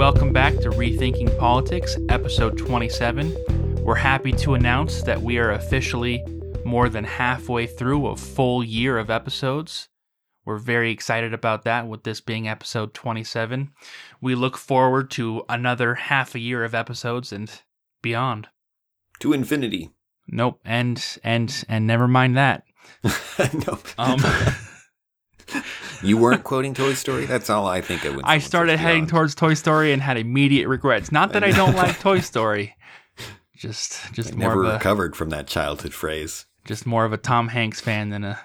Welcome back to Rethinking Politics, episode 27. We're happy to announce that we are officially more than halfway through a full year of episodes. We're very excited about that, with this being episode 27. We look forward to another half a year of episodes and beyond. To infinity. Nope, and and and never mind that. no. Um, you weren't quoting Toy Story? That's all I think of when I started heading beyond. towards Toy Story and had immediate regrets. Not that I don't like Toy Story, just just I more never of a recovered from that childhood phrase. just more of a Tom Hanks fan than a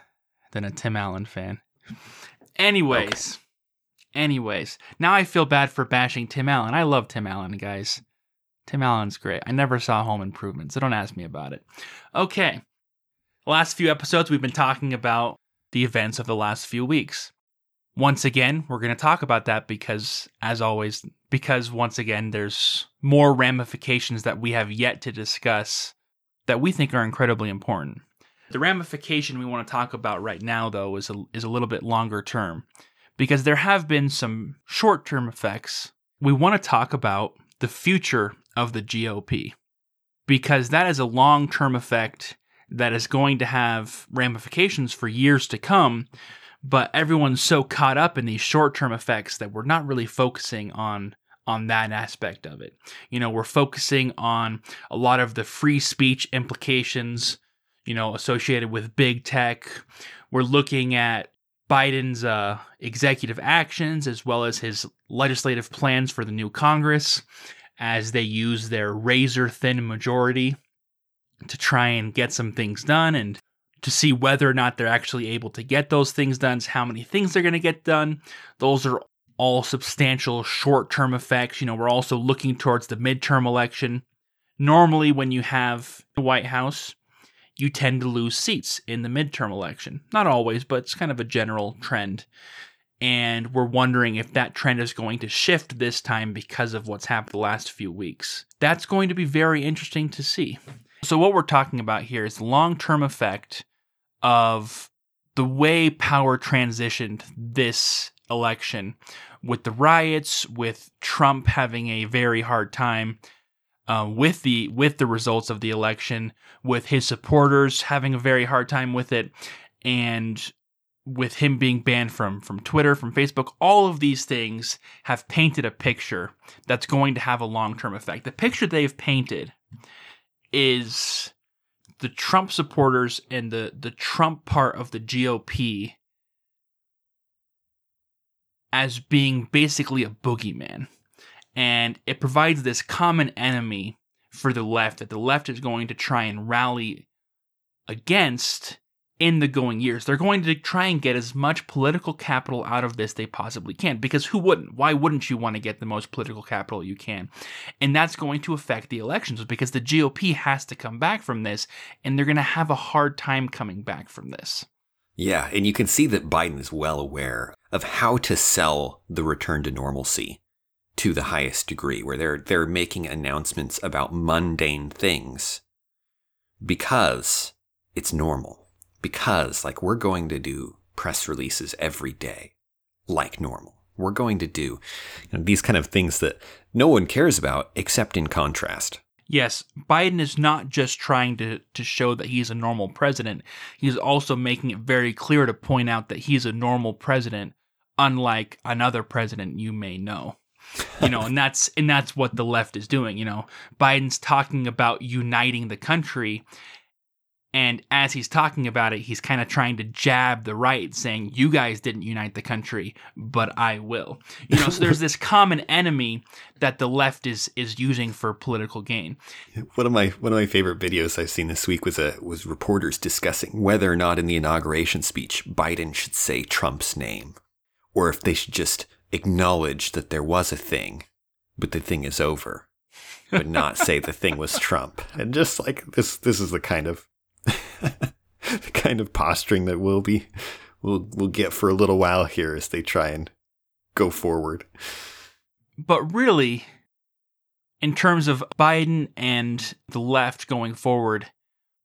than a Tim Allen fan. Anyways, anyways, now I feel bad for bashing Tim Allen. I love Tim Allen, guys. Tim Allen's great. I never saw Home Improvement, so don't ask me about it. Okay. Last few episodes we've been talking about the events of the last few weeks. Once again, we're going to talk about that because as always, because once again there's more ramifications that we have yet to discuss that we think are incredibly important. The ramification we want to talk about right now, though, is a, is a little bit longer term because there have been some short term effects. We want to talk about the future of the GOP because that is a long term effect that is going to have ramifications for years to come. But everyone's so caught up in these short term effects that we're not really focusing on on that aspect of it. You know, we're focusing on a lot of the free speech implications, you know, associated with big tech. We're looking at Biden's uh, executive actions as well as his legislative plans for the new Congress as they use their razor thin majority to try and get some things done and to see whether or not they're actually able to get those things done, how many things they're going to get done. Those are all substantial short term effects. You know, we're also looking towards the midterm election. Normally, when you have the White House, you tend to lose seats in the midterm election. Not always, but it's kind of a general trend. And we're wondering if that trend is going to shift this time because of what's happened the last few weeks. That's going to be very interesting to see. So, what we're talking about here is long term effect of the way power transitioned this election with the riots, with Trump having a very hard time uh, with the with the results of the election, with his supporters having a very hard time with it, and with him being banned from from Twitter, from Facebook, all of these things have painted a picture that's going to have a long-term effect. The picture they've painted is the Trump supporters and the the Trump part of the GOP as being basically a boogeyman. And it provides this common enemy for the left that the left is going to try and rally against in the going years. They're going to try and get as much political capital out of this they possibly can because who wouldn't? Why wouldn't you want to get the most political capital you can? And that's going to affect the elections because the GOP has to come back from this and they're going to have a hard time coming back from this. Yeah, and you can see that Biden is well aware of how to sell the return to normalcy to the highest degree, where they're they're making announcements about mundane things because it's normal. Because like we're going to do press releases every day like normal. We're going to do you know, these kind of things that no one cares about except in contrast. Yes, Biden is not just trying to, to show that he's a normal president. He's also making it very clear to point out that he's a normal president, unlike another president you may know. You know, and that's and that's what the left is doing, you know. Biden's talking about uniting the country, and as he's talking about it, he's kind of trying to jab the right, saying, You guys didn't unite the country, but I will. You know, so there's this common enemy that the left is is using for political gain. One of my one of my favorite videos I've seen this week was a was reporters discussing whether or not in the inauguration speech Biden should say Trump's name, or if they should just acknowledge that there was a thing, but the thing is over, but not say the thing was Trump. And just like this, this is the kind of the kind of posturing that we'll be we'll we'll get for a little while here as they try and go forward. But really, in terms of Biden and the left going forward,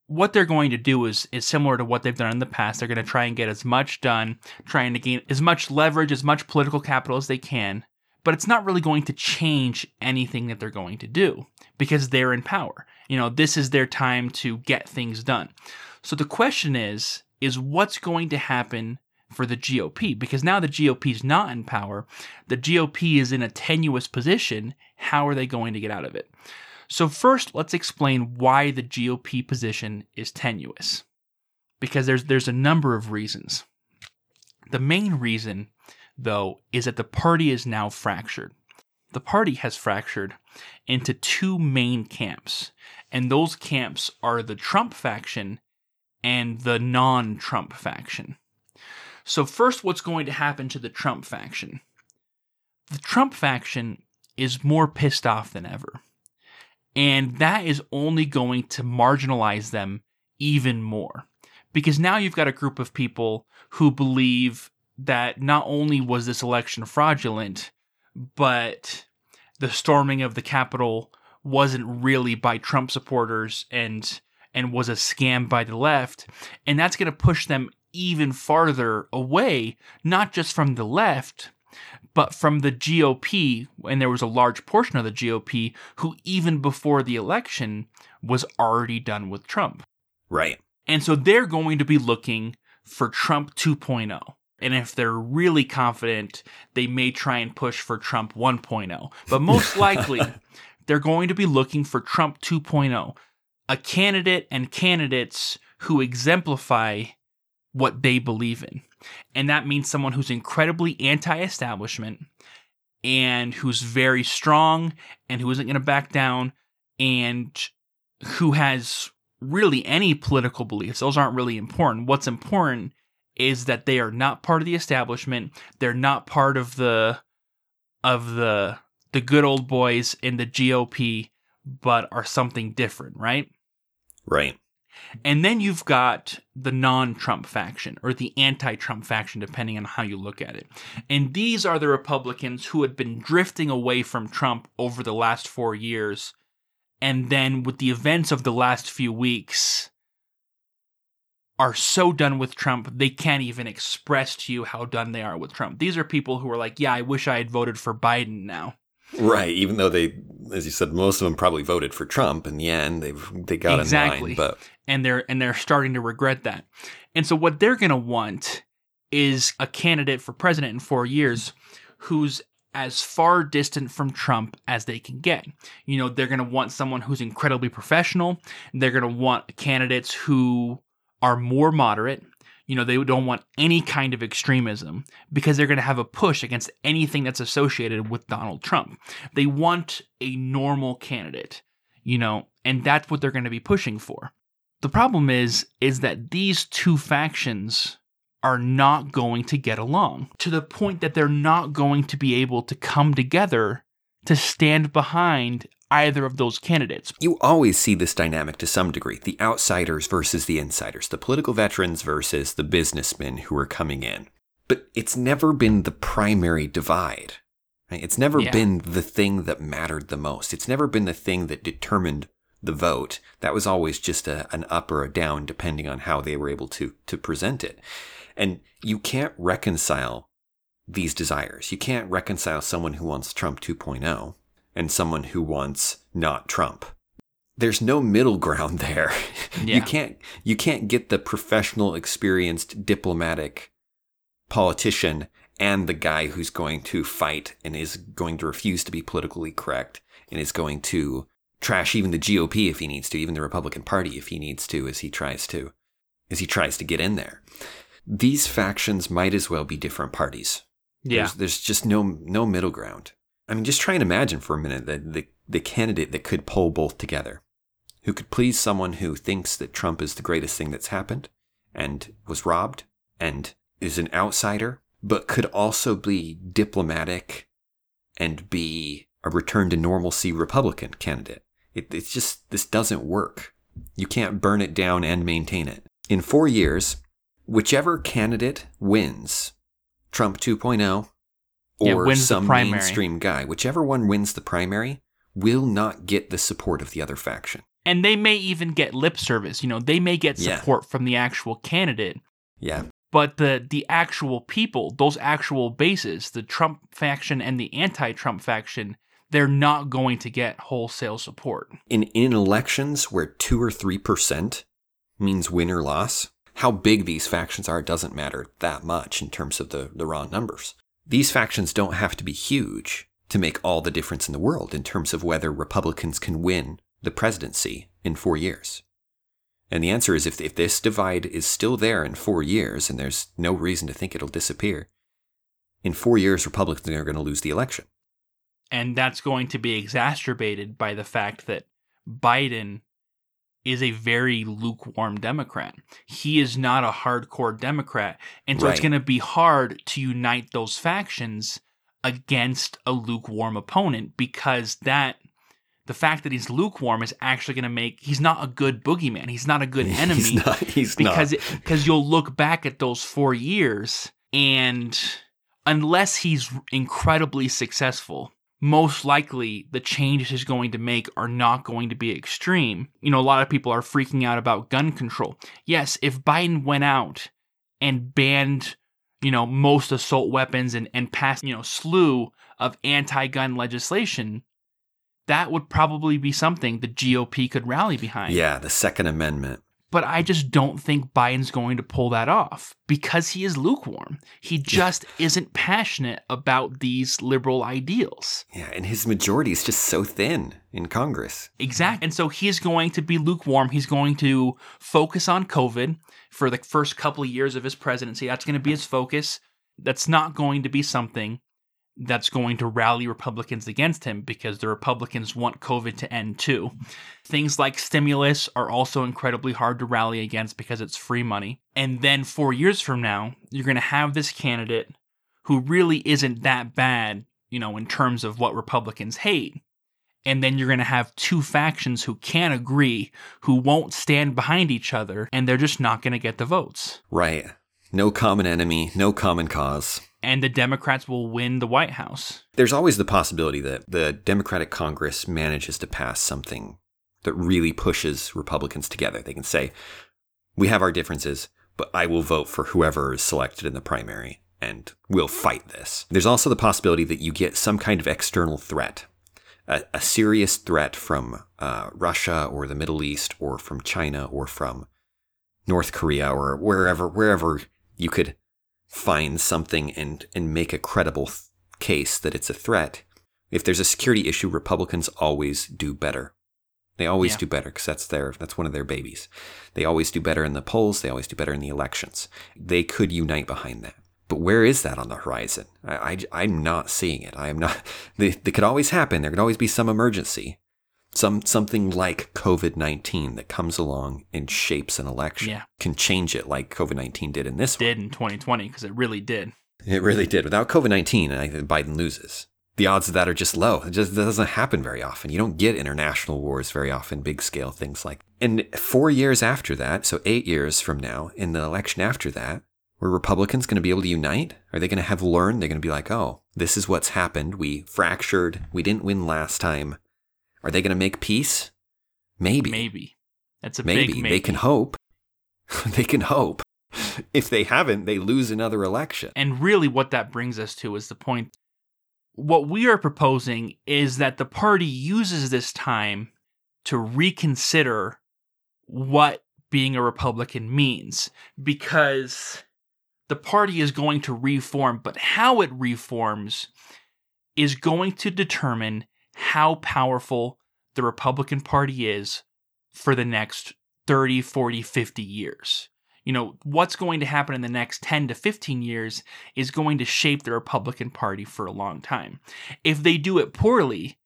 what they're going to do is is similar to what they've done in the past. They're going to try and get as much done, trying to gain as much leverage, as much political capital as they can but it's not really going to change anything that they're going to do because they're in power. You know, this is their time to get things done. So the question is is what's going to happen for the GOP because now the GOP is not in power. The GOP is in a tenuous position. How are they going to get out of it? So, first, let's explain why the GOP position is tenuous. Because there's, there's a number of reasons. The main reason, though, is that the party is now fractured. The party has fractured into two main camps, and those camps are the Trump faction and the non Trump faction. So, first, what's going to happen to the Trump faction? The Trump faction is more pissed off than ever. And that is only going to marginalize them even more. Because now you've got a group of people who believe that not only was this election fraudulent, but the storming of the Capitol wasn't really by Trump supporters and and was a scam by the left and that's going to push them even farther away, not just from the left, but from the GOP, and there was a large portion of the GOP who, even before the election, was already done with Trump. Right. And so they're going to be looking for Trump 2.0. And if they're really confident, they may try and push for Trump 1.0. But most likely, they're going to be looking for Trump 2.0, a candidate and candidates who exemplify what they believe in. And that means someone who's incredibly anti establishment and who's very strong and who isn't going to back down and who has really any political beliefs. Those aren't really important. What's important is that they are not part of the establishment. They're not part of the of the the good old boys in the GOP, but are something different, right? Right. And then you've got the non Trump faction or the anti Trump faction, depending on how you look at it. And these are the Republicans who had been drifting away from Trump over the last four years. And then with the events of the last few weeks, are so done with Trump, they can't even express to you how done they are with Trump. These are people who are like, yeah, I wish I had voted for Biden now. Right. Even though they, as you said, most of them probably voted for Trump in the end. They've they got exactly. in line, but and they're and they're starting to regret that. And so what they're going to want is a candidate for president in 4 years who's as far distant from Trump as they can get. You know, they're going to want someone who's incredibly professional. They're going to want candidates who are more moderate you know, they don't want any kind of extremism because they're going to have a push against anything that's associated with Donald Trump. They want a normal candidate, you know, and that's what they're going to be pushing for. The problem is is that these two factions are not going to get along to the point that they're not going to be able to come together to stand behind either of those candidates. You always see this dynamic to some degree the outsiders versus the insiders, the political veterans versus the businessmen who are coming in. But it's never been the primary divide. Right? It's never yeah. been the thing that mattered the most. It's never been the thing that determined the vote. That was always just a, an up or a down, depending on how they were able to, to present it. And you can't reconcile these desires. You can't reconcile someone who wants Trump 2.0 and someone who wants not Trump. There's no middle ground there. Yeah. You can't you can't get the professional experienced diplomatic politician and the guy who's going to fight and is going to refuse to be politically correct and is going to trash even the GOP if he needs to, even the Republican Party if he needs to as he tries to as he tries to get in there. These factions might as well be different parties. Yeah. There's, there's just no no middle ground. I mean, just try and imagine for a minute that the, the candidate that could pull both together, who could please someone who thinks that Trump is the greatest thing that's happened and was robbed and is an outsider, but could also be diplomatic and be a return to normalcy Republican candidate. It, it's just, this doesn't work. You can't burn it down and maintain it. In four years, whichever candidate wins, Trump 2.0 or yeah, some mainstream guy, whichever one wins the primary, will not get the support of the other faction. And they may even get lip service. You know, they may get support yeah. from the actual candidate. Yeah. But the the actual people, those actual bases, the Trump faction and the anti-Trump faction, they're not going to get wholesale support. In in elections where two or three percent means win or loss, how big these factions are doesn't matter that much in terms of the, the raw numbers. These factions don't have to be huge to make all the difference in the world in terms of whether Republicans can win the presidency in four years. And the answer is if, if this divide is still there in four years, and there's no reason to think it'll disappear, in four years, Republicans are going to lose the election. And that's going to be exacerbated by the fact that Biden is a very lukewarm Democrat. He is not a hardcore Democrat. And so right. it's going to be hard to unite those factions against a lukewarm opponent because that the fact that he's lukewarm is actually going to make he's not a good boogeyman. He's not a good enemy. He's not. He's because because you'll look back at those 4 years and unless he's incredibly successful, most likely the changes he's going to make are not going to be extreme. You know, a lot of people are freaking out about gun control. Yes, if Biden went out and banned, you know, most assault weapons and, and passed, you know, slew of anti gun legislation, that would probably be something the GOP could rally behind. Yeah, the Second Amendment. But I just don't think Biden's going to pull that off because he is lukewarm. He just isn't passionate about these liberal ideals. Yeah, and his majority is just so thin in Congress. Exactly. And so he's going to be lukewarm. He's going to focus on COVID for the first couple of years of his presidency. That's going to be his focus. That's not going to be something that's going to rally Republicans against him because the Republicans want COVID to end too. Things like stimulus are also incredibly hard to rally against because it's free money. And then four years from now, you're going to have this candidate who really isn't that bad, you know, in terms of what Republicans hate. And then you're going to have two factions who can't agree, who won't stand behind each other, and they're just not going to get the votes. Right. No common enemy, no common cause and the Democrats will win the White House. There's always the possibility that the Democratic Congress manages to pass something that really pushes Republicans together. They can say, we have our differences, but I will vote for whoever is selected in the primary and we'll fight this. There's also the possibility that you get some kind of external threat, a, a serious threat from uh, Russia or the Middle East or from China or from North Korea or wherever, wherever you could find something and and make a credible th- case that it's a threat. If there's a security issue, Republicans always do better. They always yeah. do better because that's their that's one of their babies. They always do better in the polls. They always do better in the elections. They could unite behind that. But where is that on the horizon? I, I am not seeing it. I am not. They, they could always happen. There could always be some emergency some something like COVID nineteen that comes along and shapes an election yeah. can change it like COVID nineteen did in this one. Did one. in twenty twenty because it really did. It really did. Without COVID nineteen, I think Biden loses. The odds of that are just low. It just doesn't happen very often. You don't get international wars very often, big scale things like. And four years after that, so eight years from now, in the election after that, were Republicans going to be able to unite? Are they going to have learned? They're going to be like, oh, this is what's happened. We fractured. We didn't win last time. Are they going to make peace? Maybe. Maybe. That's a maybe. maybe. They can hope. they can hope. If they haven't, they lose another election. And really, what that brings us to is the point. What we are proposing is that the party uses this time to reconsider what being a Republican means because the party is going to reform, but how it reforms is going to determine how powerful the Republican Party is for the next 30, 40, 50 years. You know, what's going to happen in the next 10 to 15 years is going to shape the Republican Party for a long time. If they do it poorly,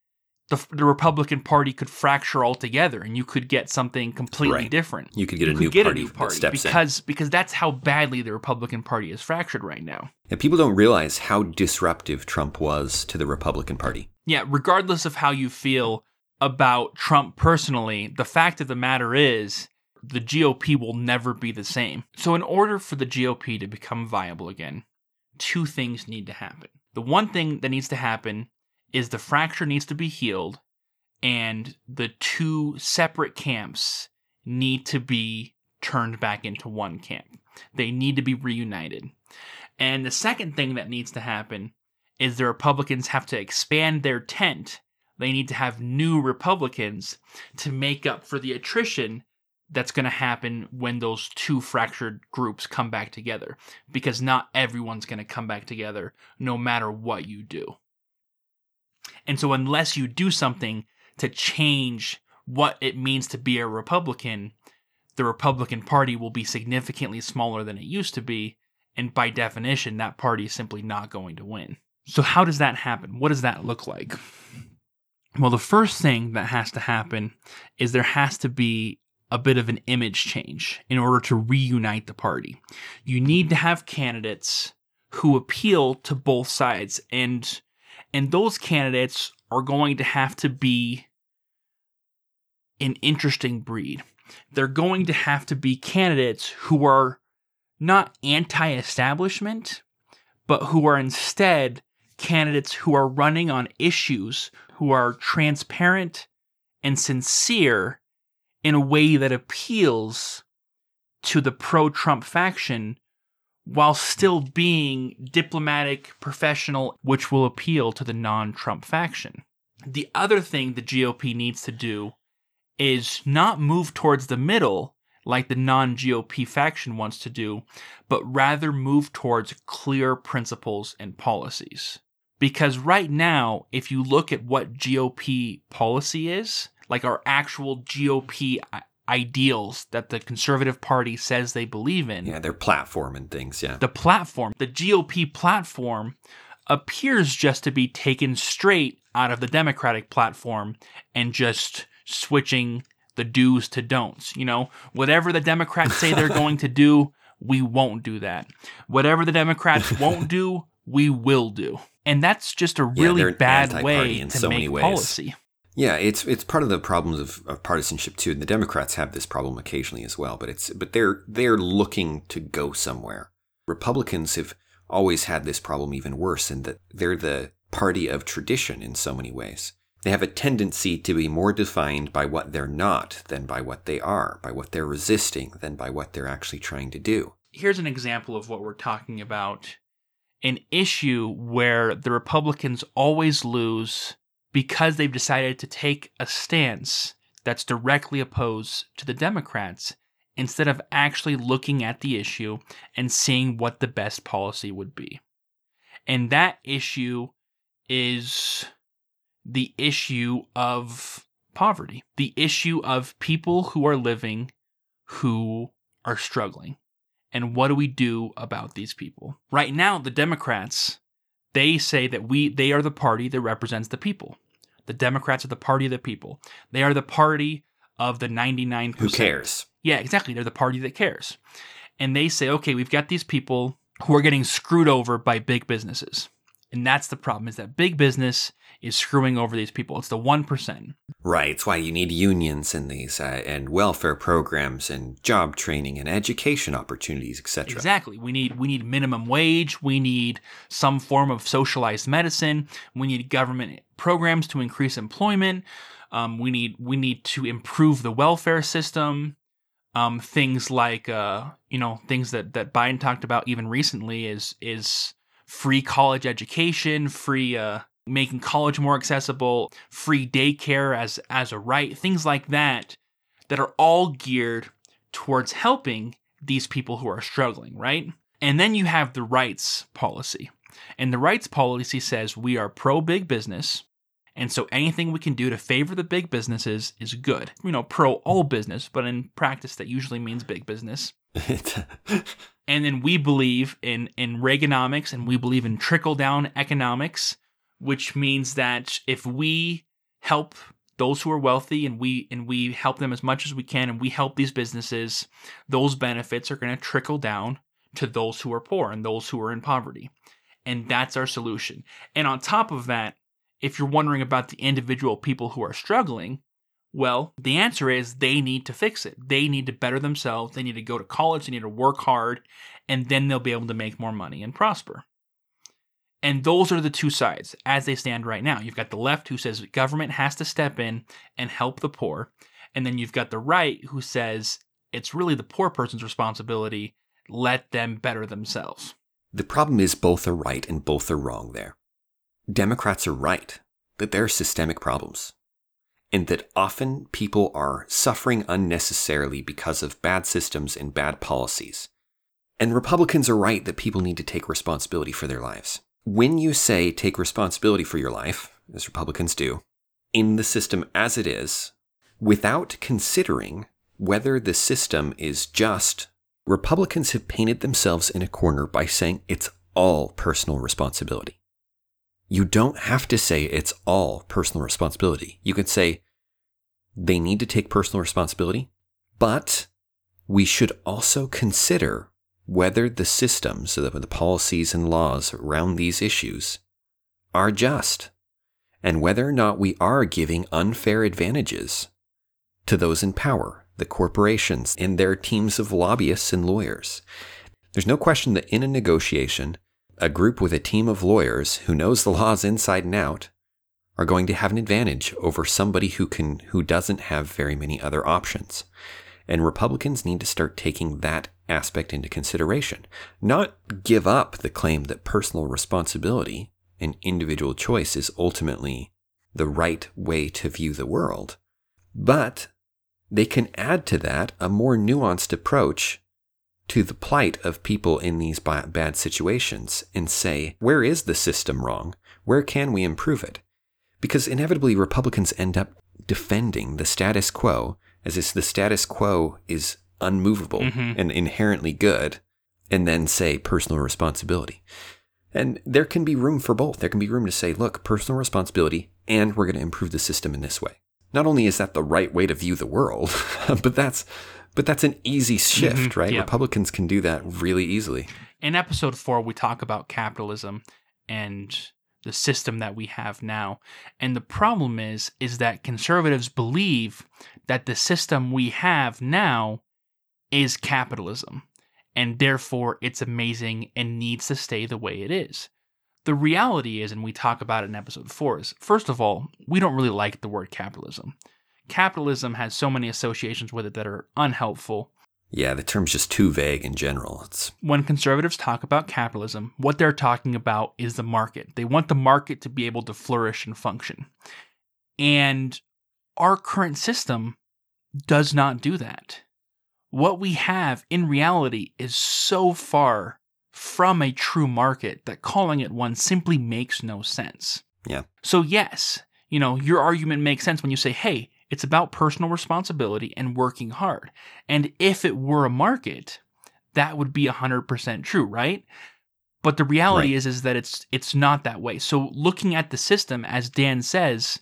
the, the Republican Party could fracture altogether, and you could get something completely right. different. You could get, you a, could new get a new party because in. because that's how badly the Republican Party is fractured right now. And people don't realize how disruptive Trump was to the Republican Party. Yeah, regardless of how you feel about Trump personally, the fact of the matter is the GOP will never be the same. So, in order for the GOP to become viable again, two things need to happen. The one thing that needs to happen is the fracture needs to be healed and the two separate camps need to be turned back into one camp. They need to be reunited. And the second thing that needs to happen is the Republicans have to expand their tent. They need to have new Republicans to make up for the attrition that's going to happen when those two fractured groups come back together because not everyone's going to come back together no matter what you do. And so, unless you do something to change what it means to be a Republican, the Republican Party will be significantly smaller than it used to be. And by definition, that party is simply not going to win. So, how does that happen? What does that look like? Well, the first thing that has to happen is there has to be a bit of an image change in order to reunite the party. You need to have candidates who appeal to both sides and and those candidates are going to have to be an interesting breed. They're going to have to be candidates who are not anti-establishment, but who are instead candidates who are running on issues who are transparent and sincere in a way that appeals to the pro Trump faction while still being diplomatic, professional, which will appeal to the non Trump faction. The other thing the GOP needs to do is not move towards the middle like the non GOP faction wants to do, but rather move towards clear principles and policies. Because right now, if you look at what GOP policy is, like our actual GOP ideals that the conservative party says they believe in. Yeah, their platform and things, yeah. The platform, the GOP platform appears just to be taken straight out of the Democratic platform and just switching the do's to don'ts. You know, whatever the Democrats say they're going to do, we won't do that. Whatever the Democrats won't do, we will do. And that's just a really yeah, bad way to so make policy. Yeah, it's it's part of the problems of, of, partisanship too. And the Democrats have this problem occasionally as well, but it's but they're they're looking to go somewhere. Republicans have always had this problem even worse in that they're the party of tradition in so many ways. They have a tendency to be more defined by what they're not than by what they are, by what they're resisting than by what they're actually trying to do. Here's an example of what we're talking about. An issue where the Republicans always lose because they've decided to take a stance that's directly opposed to the Democrats instead of actually looking at the issue and seeing what the best policy would be. And that issue is the issue of poverty, the issue of people who are living who are struggling. And what do we do about these people? Right now, the Democrats, they say that we they are the party that represents the people. The Democrats are the party of the people. They are the party of the 99%. Who cares? Yeah, exactly. They're the party that cares. And they say, okay, we've got these people who are getting screwed over by big businesses. And that's the problem is that big business is screwing over these people. It's the 1%. Right. It's why you need unions in these uh, and welfare programs and job training and education opportunities, etc. Exactly. We need we need minimum wage, we need some form of socialized medicine, we need government programs to increase employment. Um, we need we need to improve the welfare system. Um, things like uh, you know things that that Biden talked about even recently is is free college education, free uh, making college more accessible, free daycare as as a right, things like that that are all geared towards helping these people who are struggling, right? And then you have the rights policy. And the rights policy says we are pro big business. And so anything we can do to favor the big businesses is good. You know, pro all business, but in practice, that usually means big business. and then we believe in, in Reaganomics and we believe in trickle down economics, which means that if we help those who are wealthy and we and we help them as much as we can and we help these businesses, those benefits are going to trickle down to those who are poor and those who are in poverty. And that's our solution. And on top of that, if you're wondering about the individual people who are struggling, well, the answer is they need to fix it. They need to better themselves. They need to go to college. They need to work hard, and then they'll be able to make more money and prosper. And those are the two sides as they stand right now. You've got the left who says government has to step in and help the poor. And then you've got the right who says it's really the poor person's responsibility let them better themselves. The problem is both are right and both are wrong there. Democrats are right that there are systemic problems and that often people are suffering unnecessarily because of bad systems and bad policies. And Republicans are right that people need to take responsibility for their lives. When you say take responsibility for your life, as Republicans do, in the system as it is, without considering whether the system is just, Republicans have painted themselves in a corner by saying it's all personal responsibility. You don't have to say it's all personal responsibility. You can say they need to take personal responsibility, but we should also consider whether the systems, so the policies and laws around these issues are just, and whether or not we are giving unfair advantages to those in power, the corporations and their teams of lobbyists and lawyers. There's no question that in a negotiation, a group with a team of lawyers who knows the laws inside and out are going to have an advantage over somebody who can who doesn't have very many other options. And Republicans need to start taking that aspect into consideration, not give up the claim that personal responsibility and individual choice is ultimately the right way to view the world, but they can add to that a more nuanced approach to the plight of people in these bad situations and say, where is the system wrong? Where can we improve it? Because inevitably, Republicans end up defending the status quo as if the status quo is unmovable mm-hmm. and inherently good, and then say personal responsibility. And there can be room for both. There can be room to say, look, personal responsibility, and we're going to improve the system in this way. Not only is that the right way to view the world, but that's but that's an easy shift, mm-hmm. right? Republicans can do that really easily. In episode four, we talk about capitalism and the system that we have now. And the problem is is that conservatives believe that the system we have now is capitalism, and therefore it's amazing and needs to stay the way it is. The reality is, and we talk about it in episode four, is first of all, we don't really like the word capitalism. Capitalism has so many associations with it that are unhelpful. Yeah, the term's just too vague in general. It's when conservatives talk about capitalism, what they're talking about is the market. They want the market to be able to flourish and function. And our current system does not do that what we have in reality is so far from a true market that calling it one simply makes no sense. Yeah. So, yes, you know, your argument makes sense when you say, hey, it's about personal responsibility and working hard. And if it were a market, that would be 100% true, right? But the reality right. is is that it's it's not that way. So looking at the system as Dan says,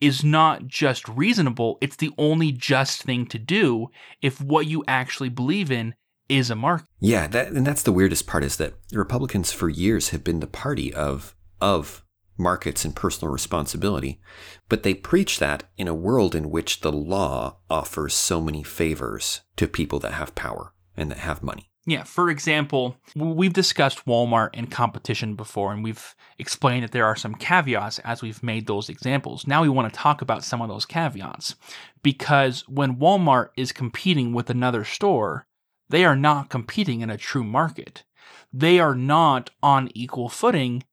is not just reasonable, it's the only just thing to do if what you actually believe in is a market. Yeah, that, and that's the weirdest part is that Republicans for years have been the party of of markets and personal responsibility, but they preach that in a world in which the law offers so many favors to people that have power and that have money. Yeah, for example, we've discussed Walmart and competition before, and we've explained that there are some caveats as we've made those examples. Now we want to talk about some of those caveats. Because when Walmart is competing with another store, they are not competing in a true market. They are not on equal footing,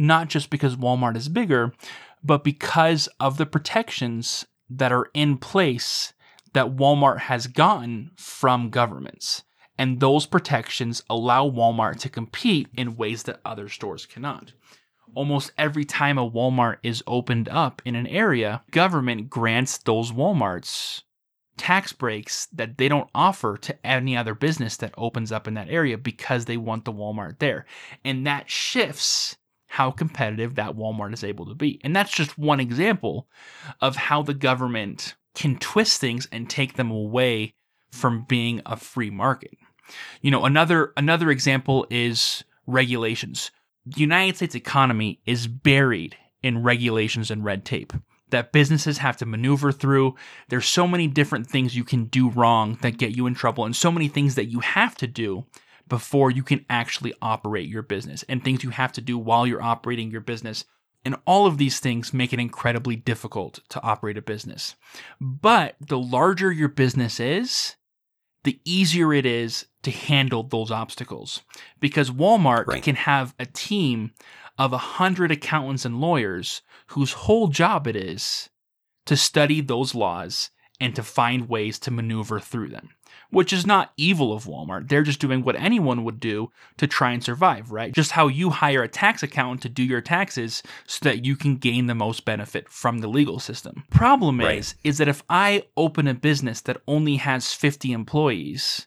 not just because Walmart is bigger, but because of the protections that are in place that Walmart has gotten from governments and those protections allow Walmart to compete in ways that other stores cannot. Almost every time a Walmart is opened up in an area, government grants those Walmarts tax breaks that they don't offer to any other business that opens up in that area because they want the Walmart there. And that shifts how competitive that Walmart is able to be. And that's just one example of how the government can twist things and take them away from being a free market. You know, another another example is regulations. The United States economy is buried in regulations and red tape that businesses have to maneuver through. There's so many different things you can do wrong that get you in trouble and so many things that you have to do before you can actually operate your business and things you have to do while you're operating your business. And all of these things make it incredibly difficult to operate a business. But the larger your business is, the easier it is to handle those obstacles because Walmart Right. can have a team of a hundred accountants and lawyers whose whole job it is to study those laws and to find ways to maneuver through them. Which is not evil of Walmart. They're just doing what anyone would do to try and survive, right? Just how you hire a tax accountant to do your taxes so that you can gain the most benefit from the legal system. Problem Right. is is that if I open a business that only has 50 employees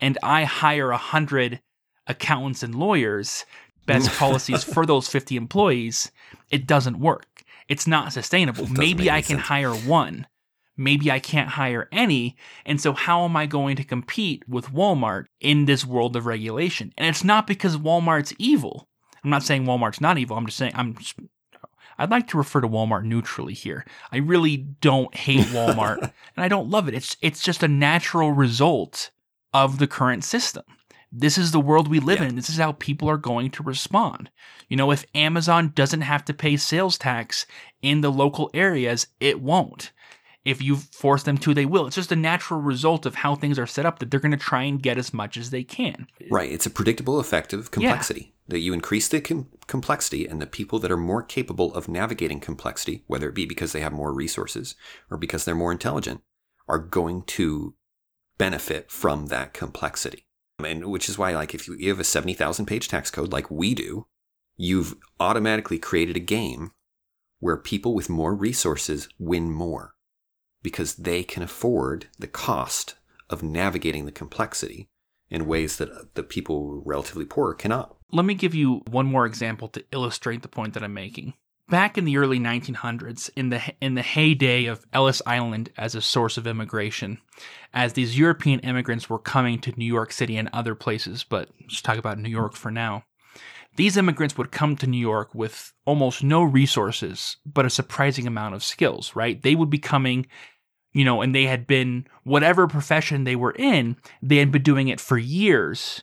and I hire 100 accountants and lawyers, best policies for those 50 employees, it doesn't work. It's not sustainable. Doesn't Maybe I can sense. hire one. Maybe I can't hire any. And so, how am I going to compete with Walmart in this world of regulation? And it's not because Walmart's evil. I'm not saying Walmart's not evil. I'm just saying I'm. Just, I'd like to refer to Walmart neutrally here. I really don't hate Walmart, and I don't love it. It's it's just a natural result of the current system. This is the world we live Yeah. in. This is how people are going to respond. You know, if Amazon doesn't have to pay sales tax in the local areas, it won't. If you force them to, they will. It's just a natural result of how things are set up that they're going to try and get as much as they can. Right. It's a predictable effect of complexity. That you increase the com- complexity, and the people that are more capable of navigating complexity, whether it be because they have more resources or because they're more intelligent, are going to benefit from that complexity. And which is why, like, if you you have a 70,000 page tax code like we do, you've automatically created a game where people with more resources win more because they can afford the cost of navigating the complexity in ways that uh, the people relatively poor cannot. Let me give you one more example to illustrate the point that I'm making. Back in the early 1900s, in the in the heyday of Ellis Island as a source of immigration, as these European immigrants were coming to New York City and other places, but let's talk about New York for now. These immigrants would come to New York with almost no resources, but a surprising amount of skills, right? They would be coming, you know, and they had been, whatever profession they were in, they had been doing it for years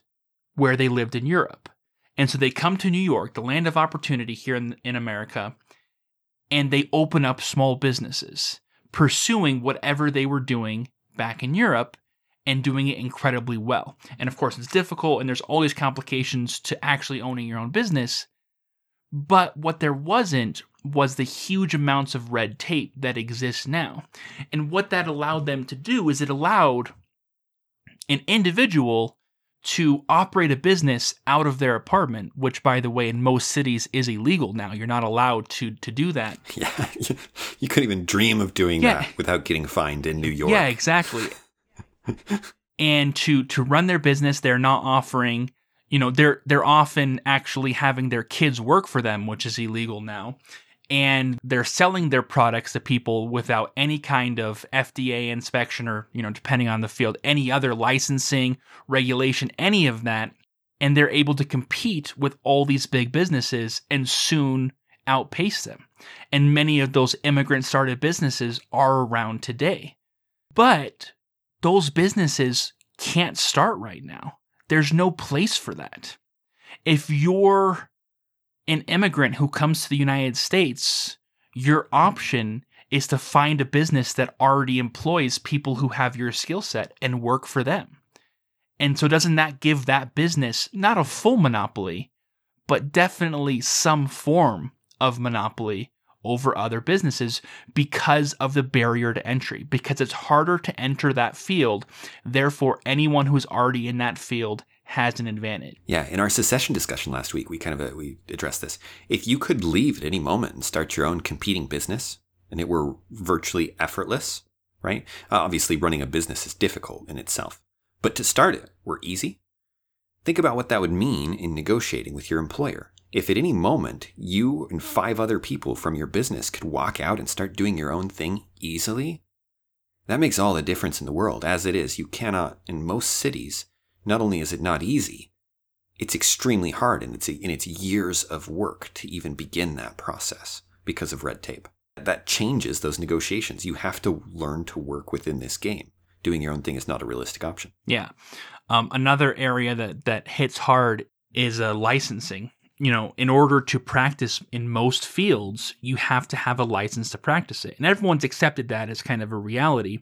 where they lived in Europe. And so they come to New York, the land of opportunity here in, in America, and they open up small businesses, pursuing whatever they were doing back in Europe and doing it incredibly well. And of course, it's difficult and there's all these complications to actually owning your own business. But what there wasn't was the huge amounts of red tape that exists now. And what that allowed them to do is it allowed an individual to operate a business out of their apartment, which by the way in most cities is illegal now. You're not allowed to to do that. Yeah, you, you couldn't even dream of doing Yeah. that without getting fined in New York. Yeah, exactly. and to to run their business, they're not offering, you know, they're they're often actually having their kids work for them, which is illegal now. And they're selling their products to people without any kind of FDA inspection or, you know, depending on the field, any other licensing, regulation, any of that. And they're able to compete with all these big businesses and soon outpace them. And many of those immigrant started businesses are around today. But those businesses can't start right now. There's no place for that. If you're an immigrant who comes to the United States, your option is to find a business that already employs people who have your skill set and work for them. And so, doesn't that give that business not a full monopoly, but definitely some form of monopoly over other businesses because of the barrier to entry, because it's harder to enter that field. Therefore, anyone who's already in that field has an advantage. Yeah, in our secession discussion last week, we kind of uh, we addressed this. If you could leave at any moment and start your own competing business, and it were virtually effortless, right? Uh, obviously, running a business is difficult in itself, but to start it were easy. Think about what that would mean in negotiating with your employer. If at any moment you and five other people from your business could walk out and start doing your own thing easily, that makes all the difference in the world. As it is, you cannot, in most cities, not only is it not easy, it's extremely hard and it's, and it's years of work to even begin that process because of red tape. That changes those negotiations. You have to learn to work within this game. Doing your own thing is not a realistic option. Yeah. Um, another area that that hits hard is uh, licensing. You know, in order to practice in most fields, you have to have a license to practice it, and everyone's accepted that as kind of a reality.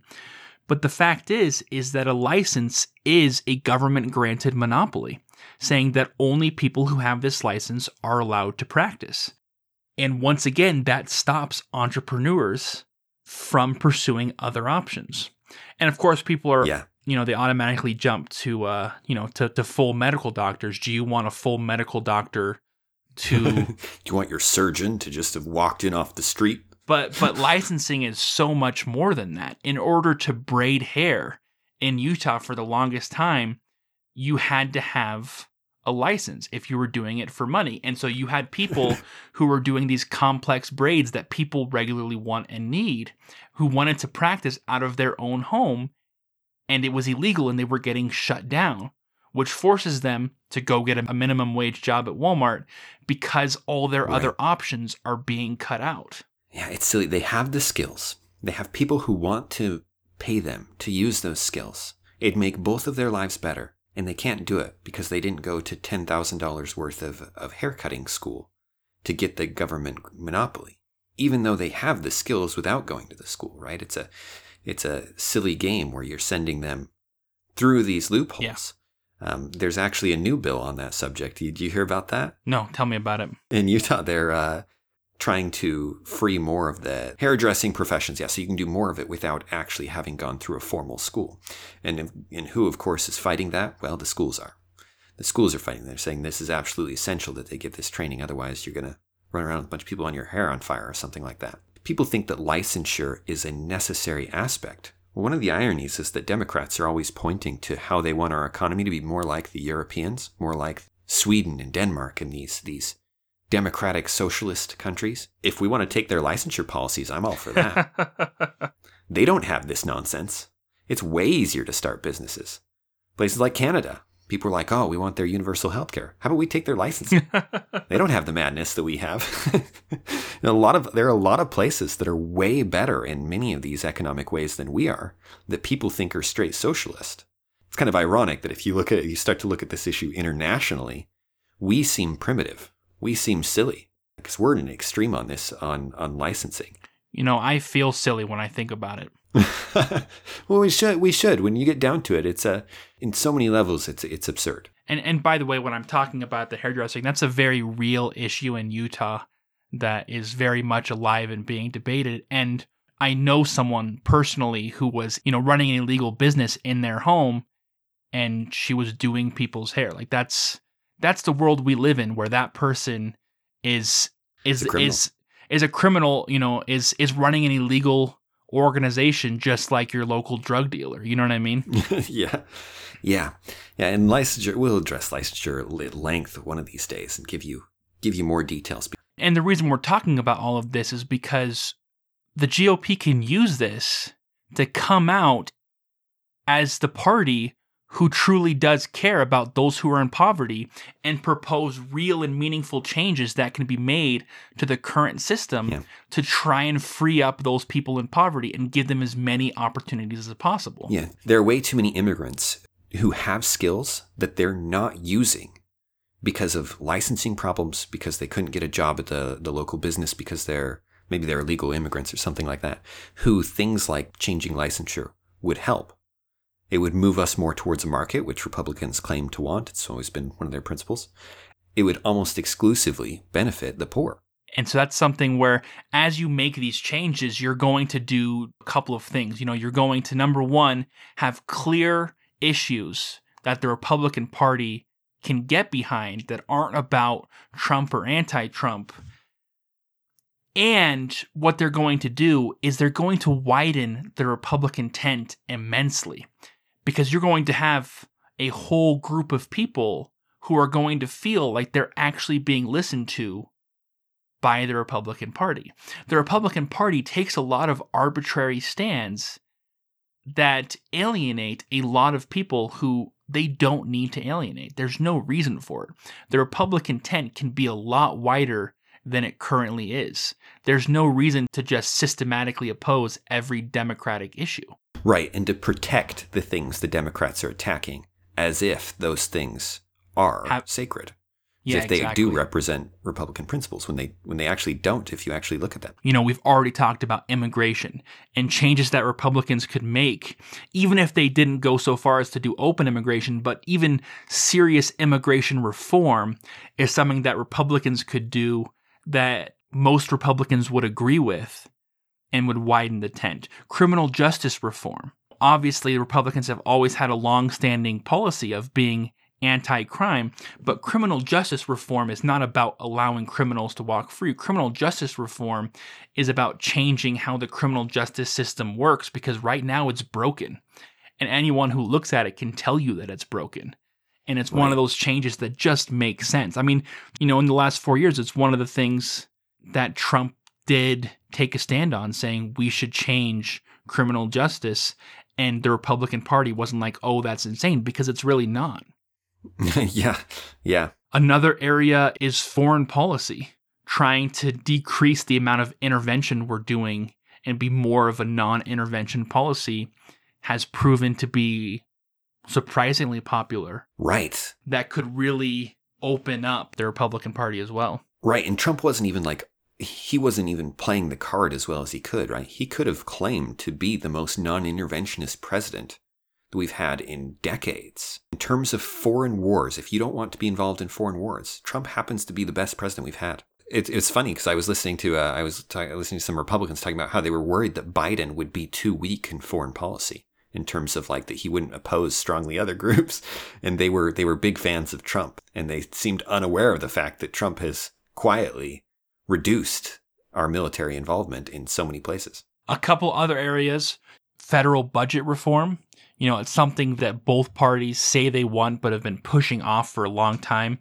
But the fact is, is that a license is a government granted monopoly, saying that only people who have this license are allowed to practice. And once again, that stops entrepreneurs from pursuing other options. And of course, people are, Yeah. you know, they automatically jump to, uh, you know, to, to full medical doctors. Do you want a full medical doctor to Do you want your surgeon to just have walked in off the street? But but licensing is so much more than that in order to braid hair in utah for the longest time you had to have a license if you were doing it for money and so you had people who were doing these complex braids that people regularly want and need who wanted to practice out of their own home and it was illegal and they were getting shut down which forces them to go get a minimum wage job at Walmart because all their Right. other options are being cut out. Yeah, it's silly. They have the skills. They have people who want to pay them to use those skills. It'd make both of their lives better. And they can't do it because they didn't go to $10,000 worth of, of haircutting school to get the government monopoly. Even though they have the skills without going to the school, right? It's a it's a silly game where you're sending them through these loopholes. Um, there's actually a new bill on that subject. Did you hear about that? No, tell me about it. in Utah, they're uh, trying to free more of the hairdressing professions. Yeah, so you can do more of it without actually having gone through a formal school. And, and who, of course, is fighting that? Well, the schools are. The schools are fighting. They're saying this is absolutely essential that they get this training. Otherwise, you're going to run around with a bunch of people on your hair on fire or something like that. People think that licensure is a necessary aspect. One of the ironies is that Democrats are always pointing to how they want our economy to be more like the Europeans, more like Sweden and Denmark and these these democratic socialist countries. If we want to take their licensure policies, I'm all for that. they don't have this nonsense. It's way easier to start businesses. Places like Canada, people are like, "Oh, we want their universal health care. How about we take their license?" they don't have the madness that we have. a lot of there are a lot of places that are way better in many of these economic ways than we are that people think are straight socialist. It's kind of ironic that if you look at you start to look at this issue internationally, we seem primitive. We seem silly because we're in an extreme on this on on licensing. you know, I feel silly when I think about it. well, we should we should when you get down to it, it's a in so many levels it's it's absurd. And and by the way, when I'm talking about the hairdressing, that's a very real issue in Utah that is very much alive and being debated. And I know someone personally who was, you know, running an illegal business in their home and she was doing people's hair. Like that's that's the world we live in where that person is is a criminal. is is a criminal, you know, is is running an illegal organization just like your local drug dealer. You know what I mean? yeah, yeah, yeah. And licensure, we'll address licensure at length one of these days and give you give you more details. And the reason we're talking about all of this is because the GOP can use this to come out as the party who truly does care about those who are in poverty and propose real and meaningful changes that can be made to the current system Yeah. to try and free up those people in poverty and give them as many opportunities as possible. Yeah, there are way too many immigrants who have skills that they're not using because of licensing problems, because they couldn't get a job at the, the local business because they're maybe they're illegal immigrants or something like that, who things like changing licensure would help. It would move us more towards a market, which Republicans claim to want. It's always been one of their principles. It would almost exclusively benefit the poor. And so that's something where, as you make these changes, you're going to do a couple of things. You know, you're going to, number one, have clear issues that the Republican Party can get behind that aren't about Trump or anti Trump. And what they're going to do is they're going to widen the Republican tent immensely because you're going to have a whole group of people who are going to feel like they're actually being listened to by the Republican Party. The Republican Party takes a lot of arbitrary stands that alienate a lot of people who they don't need to alienate. There's no reason for it. The Republican tent can be a lot wider than it currently is. There's no reason to just systematically oppose every Democratic issue. Right, and to protect the things the Democrats are attacking as if those things are sacred. Yeah, if they exactly. do represent Republican principles when they when they actually don't, if you actually look at them. You know, we've already talked about immigration and changes that Republicans could make, even if they didn't go so far as to do open immigration, but even serious immigration reform is something that Republicans could do that most Republicans would agree with and would widen the tent. Criminal justice reform. Obviously, Republicans have always had a long standing policy of being anti crime, but criminal justice reform is not about allowing criminals to walk free. Criminal justice reform is about changing how the criminal justice system works because right now it's broken. And anyone who looks at it can tell you that it's broken. And it's one of those changes that just makes sense. I mean, you know, in the last four years, it's one of the things that Trump did take a stand on, saying we should change criminal justice. And the Republican Party wasn't like, oh, that's insane, because it's really not. yeah, yeah, Another area is foreign policy, trying to decrease the amount of intervention we're doing and be more of a non intervention policy has proven to be surprisingly popular. right, That could really open up the Republican Party as well. right. And Trump wasn't even like he wasn't even playing the card as well as he could. Right, he could have claimed to be the most non-interventionist president that we've had in decades. In terms of foreign wars, if you don't want to be involved in foreign wars, Trump happens to be the best president we've had. It, it's funny because I was listening to uh, I was listening to some Republicans talking about how they were worried that Biden would be too weak in foreign policy in terms of like that he wouldn't oppose strongly other groups, and they were they were big fans of Trump, and they seemed unaware of the fact that Trump has quietly reduced our military involvement in so many places. A couple other areas federal budget reform. You know, it's something that both parties say they want, but have been pushing off for a long time.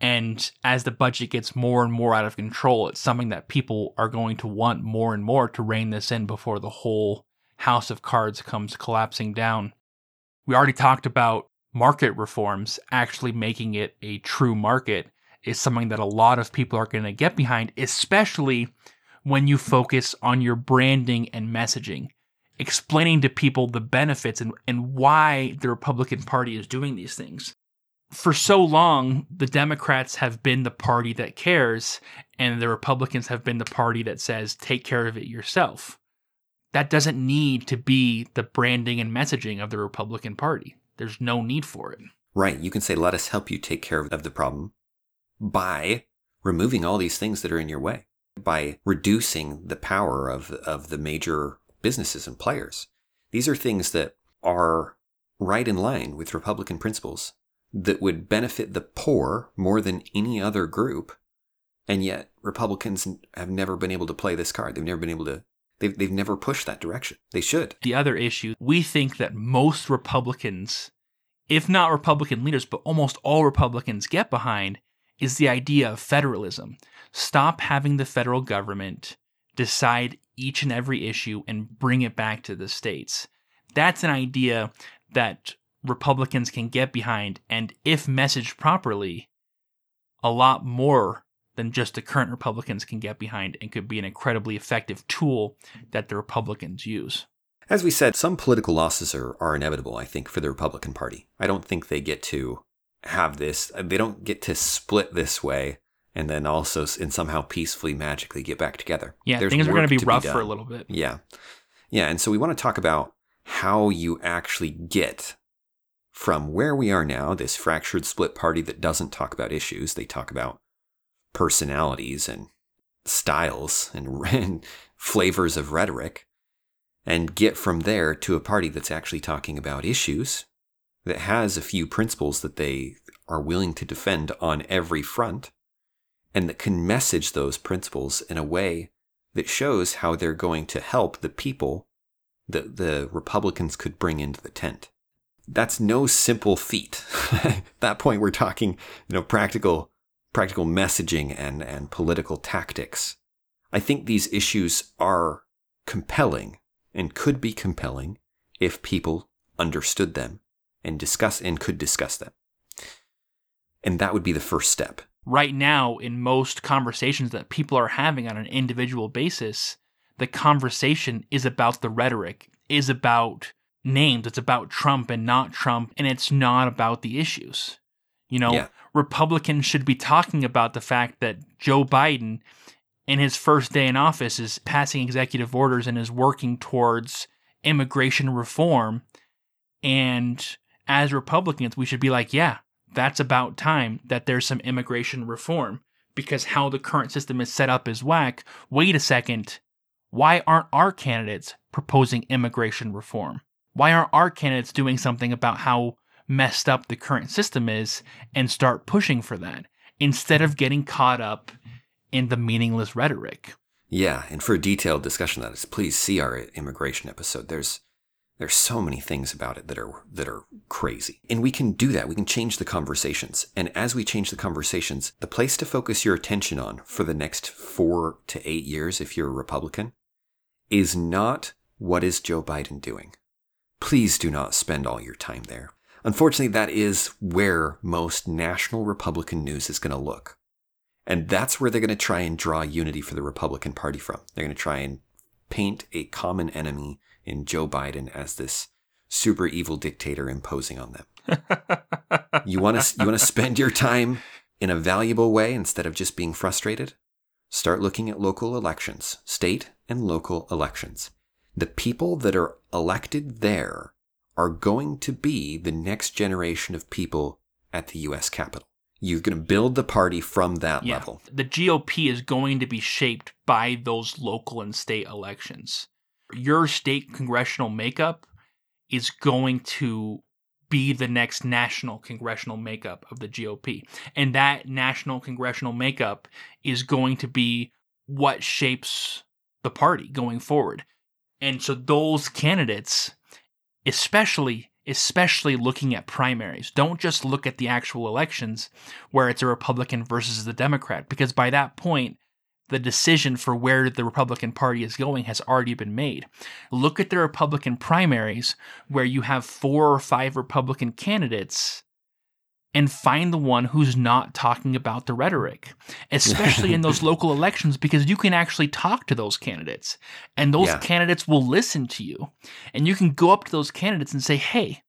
And as the budget gets more and more out of control, it's something that people are going to want more and more to rein this in before the whole house of cards comes collapsing down. We already talked about market reforms, actually making it a true market is something that a lot of people are going to get behind, especially when you focus on your branding and messaging, explaining to people the benefits and, and why the Republican Party is doing these things. For so long, the Democrats have been the party that cares, and the Republicans have been the party that says, take care of it yourself. That doesn't need to be the branding and messaging of the Republican Party. There's no need for it. Right. You can say, let us help you take care of the problem by removing all these things that are in your way, by reducing the power of, of the major businesses and players. These are things that are right in line with Republican principles that would benefit the poor more than any other group. And yet, Republicans have never been able to play this card. They've never been able to, they've, they've never pushed that direction. They should. the other issue, we think that most Republicans, if not Republican leaders, but almost all Republicans get behind, is the idea of federalism. Stop having the federal government decide each and every issue and bring it back to the states. That's an idea that Republicans can get behind, and if messaged properly, a lot more than just the current Republicans can get behind and could be an incredibly effective tool that the Republicans use. As we said, some political losses are, are inevitable, I think, for the Republican Party. I don't think they get to have this, they don't get to split this way and then also and somehow peacefully, magically get back together. Yeah, There's things are going to be rough for a little bit. Yeah. Yeah. And so we want to talk about how you actually get from where we are now, this fractured split party that doesn't talk about issues, they talk about personalities and styles and, and flavors of rhetoric, and get from there to a party that's actually talking about issues, that has a few principles that they are willing to defend on every front, and that can message those principles in a way that shows how they're going to help the people that the Republicans could bring into the tent. That's no simple feat. At that point, we're talking, you know, practical, practical messaging and, and political tactics. I think these issues are compelling and could be compelling if people understood them and discuss and could discuss them. And that would be the first step. Right now, in most conversations that people are having on an individual basis, the conversation is about the rhetoric, is about names, it's about Trump and not Trump, and it's not about the issues. You know, Yeah. Republicans should be talking about the fact that Joe Biden, in his first day in office, is passing executive orders and is working towards immigration reform. And as Republicans, we should be like, yeah, that's about time that there's some immigration reform because how the current system is set up is whack. Wait a second. Why aren't our candidates proposing immigration reform? Why aren't our candidates doing something about how messed up the current system is and start pushing for that instead of getting caught up in the meaningless rhetoric? Yeah, and for a detailed discussion of that, please see our immigration episode. There's there's so many things about it that are that are crazy. And we can do that. We can change the conversations. And as we change the conversations, the place to focus your attention on for the next 4 to 8 years if you're a Republican is not what is Joe Biden doing. Please do not spend all your time there. Unfortunately, that is where most national Republican news is going to look. And that's where they're going to try and draw unity for the Republican Party from. They're going to try and paint a common enemy in Joe Biden as this super evil dictator imposing on them. you want to you want to spend your time in a valuable way instead of just being frustrated? Start looking at local elections, state and local elections. The people that are elected there are going to be the next generation of people at the US Capitol. You're going to build the party from that Yeah. level. The GOP is going to be shaped by those local and state elections. Your state congressional makeup is going to be the next national congressional makeup of the GOP. And that national congressional makeup is going to be what shapes the party going forward. And so those candidates, especially especially looking at primaries, don't just look at the actual elections where it's a Republican versus the Democrat, because by that point, the decision for where the Republican Party is going has already been made. Look at the Republican primaries where you have four or five Republican candidates and find the one who's not talking about the rhetoric, especially in those local elections, because you can actually talk to those candidates and those Yeah. candidates will listen to you. And you can go up to those candidates and say, hey,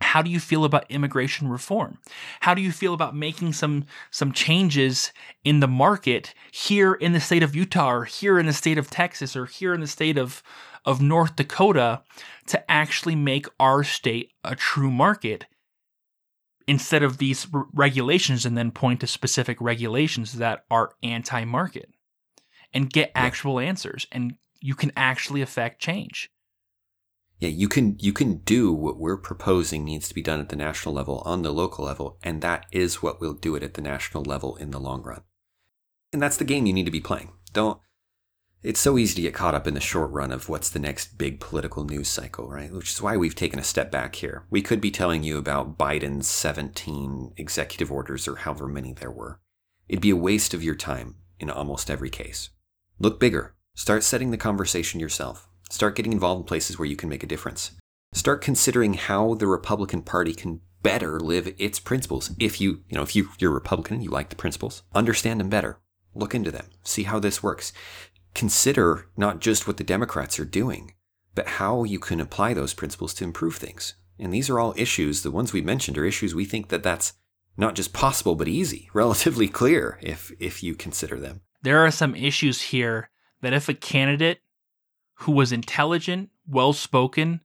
how do you feel about immigration reform? How do you feel about making some some changes in the market here in the state of Utah or here in the state of Texas or here in the state of of North Dakota to actually make our state a true market instead of these r- regulations and then point to specific regulations that are anti-market and get actual answers and you can actually affect change. Yeah, you can you can do what we're proposing needs to be done at the national level on the local level, and that is what will do it at the national level in the long run. And that's the game you need to be playing. Don't it's so easy to get caught up in the short run of what's the next big political news cycle, right? Which is why we've taken a step back here. We could be telling you about Biden's 17 executive orders or however many there were. It'd be a waste of your time in almost every case. Look bigger. Start setting the conversation yourself. Start getting involved in places where you can make a difference. Start considering how the Republican Party can better live its principles. If you, you know, if you, you're Republican you like the principles, understand them better. Look into them. See how this works. Consider not just what the Democrats are doing, but how you can apply those principles to improve things. And these are all issues, the ones we mentioned are issues we think that that's not just possible, but easy, relatively clear if, if you consider them. there are some issues here that if a candidate who was intelligent, well spoken,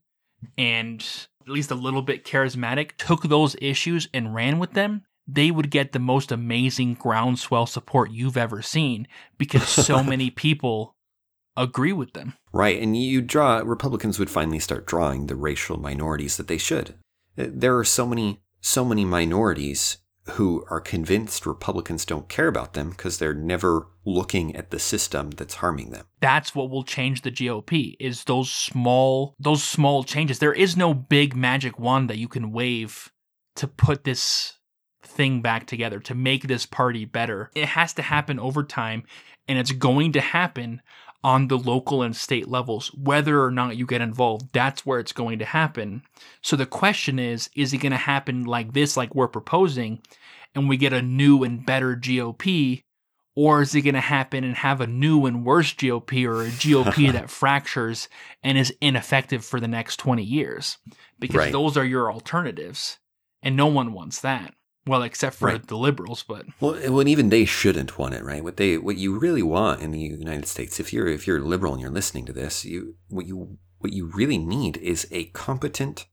and at least a little bit charismatic took those issues and ran with them, they would get the most amazing groundswell support you've ever seen because so many people agree with them. Right, and you draw Republicans would finally start drawing the racial minorities that they should. There are so many so many minorities who are convinced Republicans don't care about them because they're never looking at the system that's harming them. that's what will change the GOP is those small those small changes. There is no big magic wand that you can wave to put this thing back together to make this party better. It has to happen over time and it's going to happen on the local and state levels whether or not you get involved. That's where it's going to happen. So the question is is it going to happen like this like we're proposing and we get a new and better GOP or is it going to happen and have a new and worse GOP or a GOP that fractures and is ineffective for the next 20 years? Because Right. those are your alternatives. And no one wants that. Well, except for Right. the liberals, but Well, when even they shouldn't want it, right? What they, what you really want in the United States, if you're if you're liberal and you're listening to this, you what you what you really need is a competent,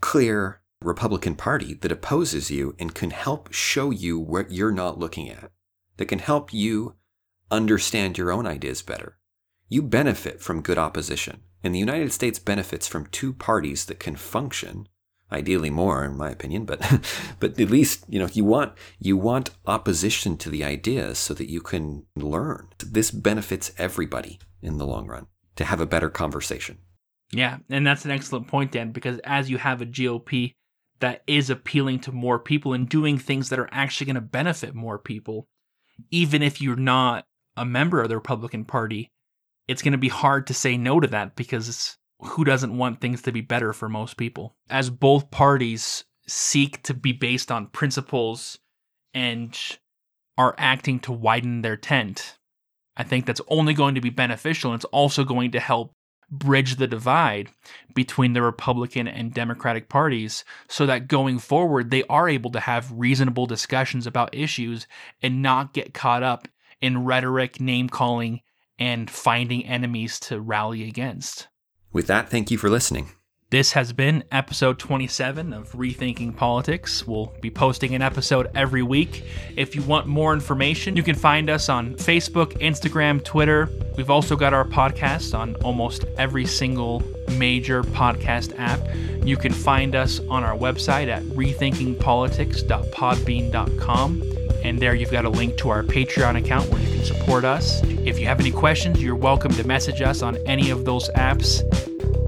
clear Republican Party that opposes you and can help show you what you're not looking at, that can help you understand your own ideas better. You benefit from good opposition, and the United States benefits from two parties that can function ideally more in my opinion but but at least you know you want you want opposition to the ideas so that you can learn. This benefits everybody in the long run to have a better conversation. Yeah, and that's an excellent point, Dan, because as you have a GOP that is appealing to more people and doing things that are actually going to benefit more people, even if you're not a member of the Republican Party, it's going to be hard to say no to that because who doesn't want things to be better for most people? As both parties seek to be based on principles and are acting to widen their tent, I think that's only going to be beneficial. And it's also going to help bridge the divide between the Republican and Democratic parties so that going forward, they are able to have reasonable discussions about issues and not get caught up in rhetoric, name calling, and finding enemies to rally against. With that thank you for listening This has been episode 27 of Rethinking Politics. We'll be posting an episode every week. If you want more information, you can find us on Facebook, Instagram, Twitter. We've also got our podcast on almost every single major podcast app. You can find us on our website at rethinkingpolitics.podbean.com. And there you've got a link to our Patreon account where you can support us. If you have any questions, you're welcome to message us on any of those apps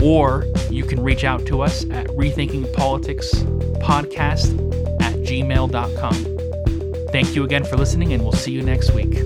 or you can reach out to us at rethinkingpoliticspodcast at gmail.com. Thank you again for listening, and we'll see you next week.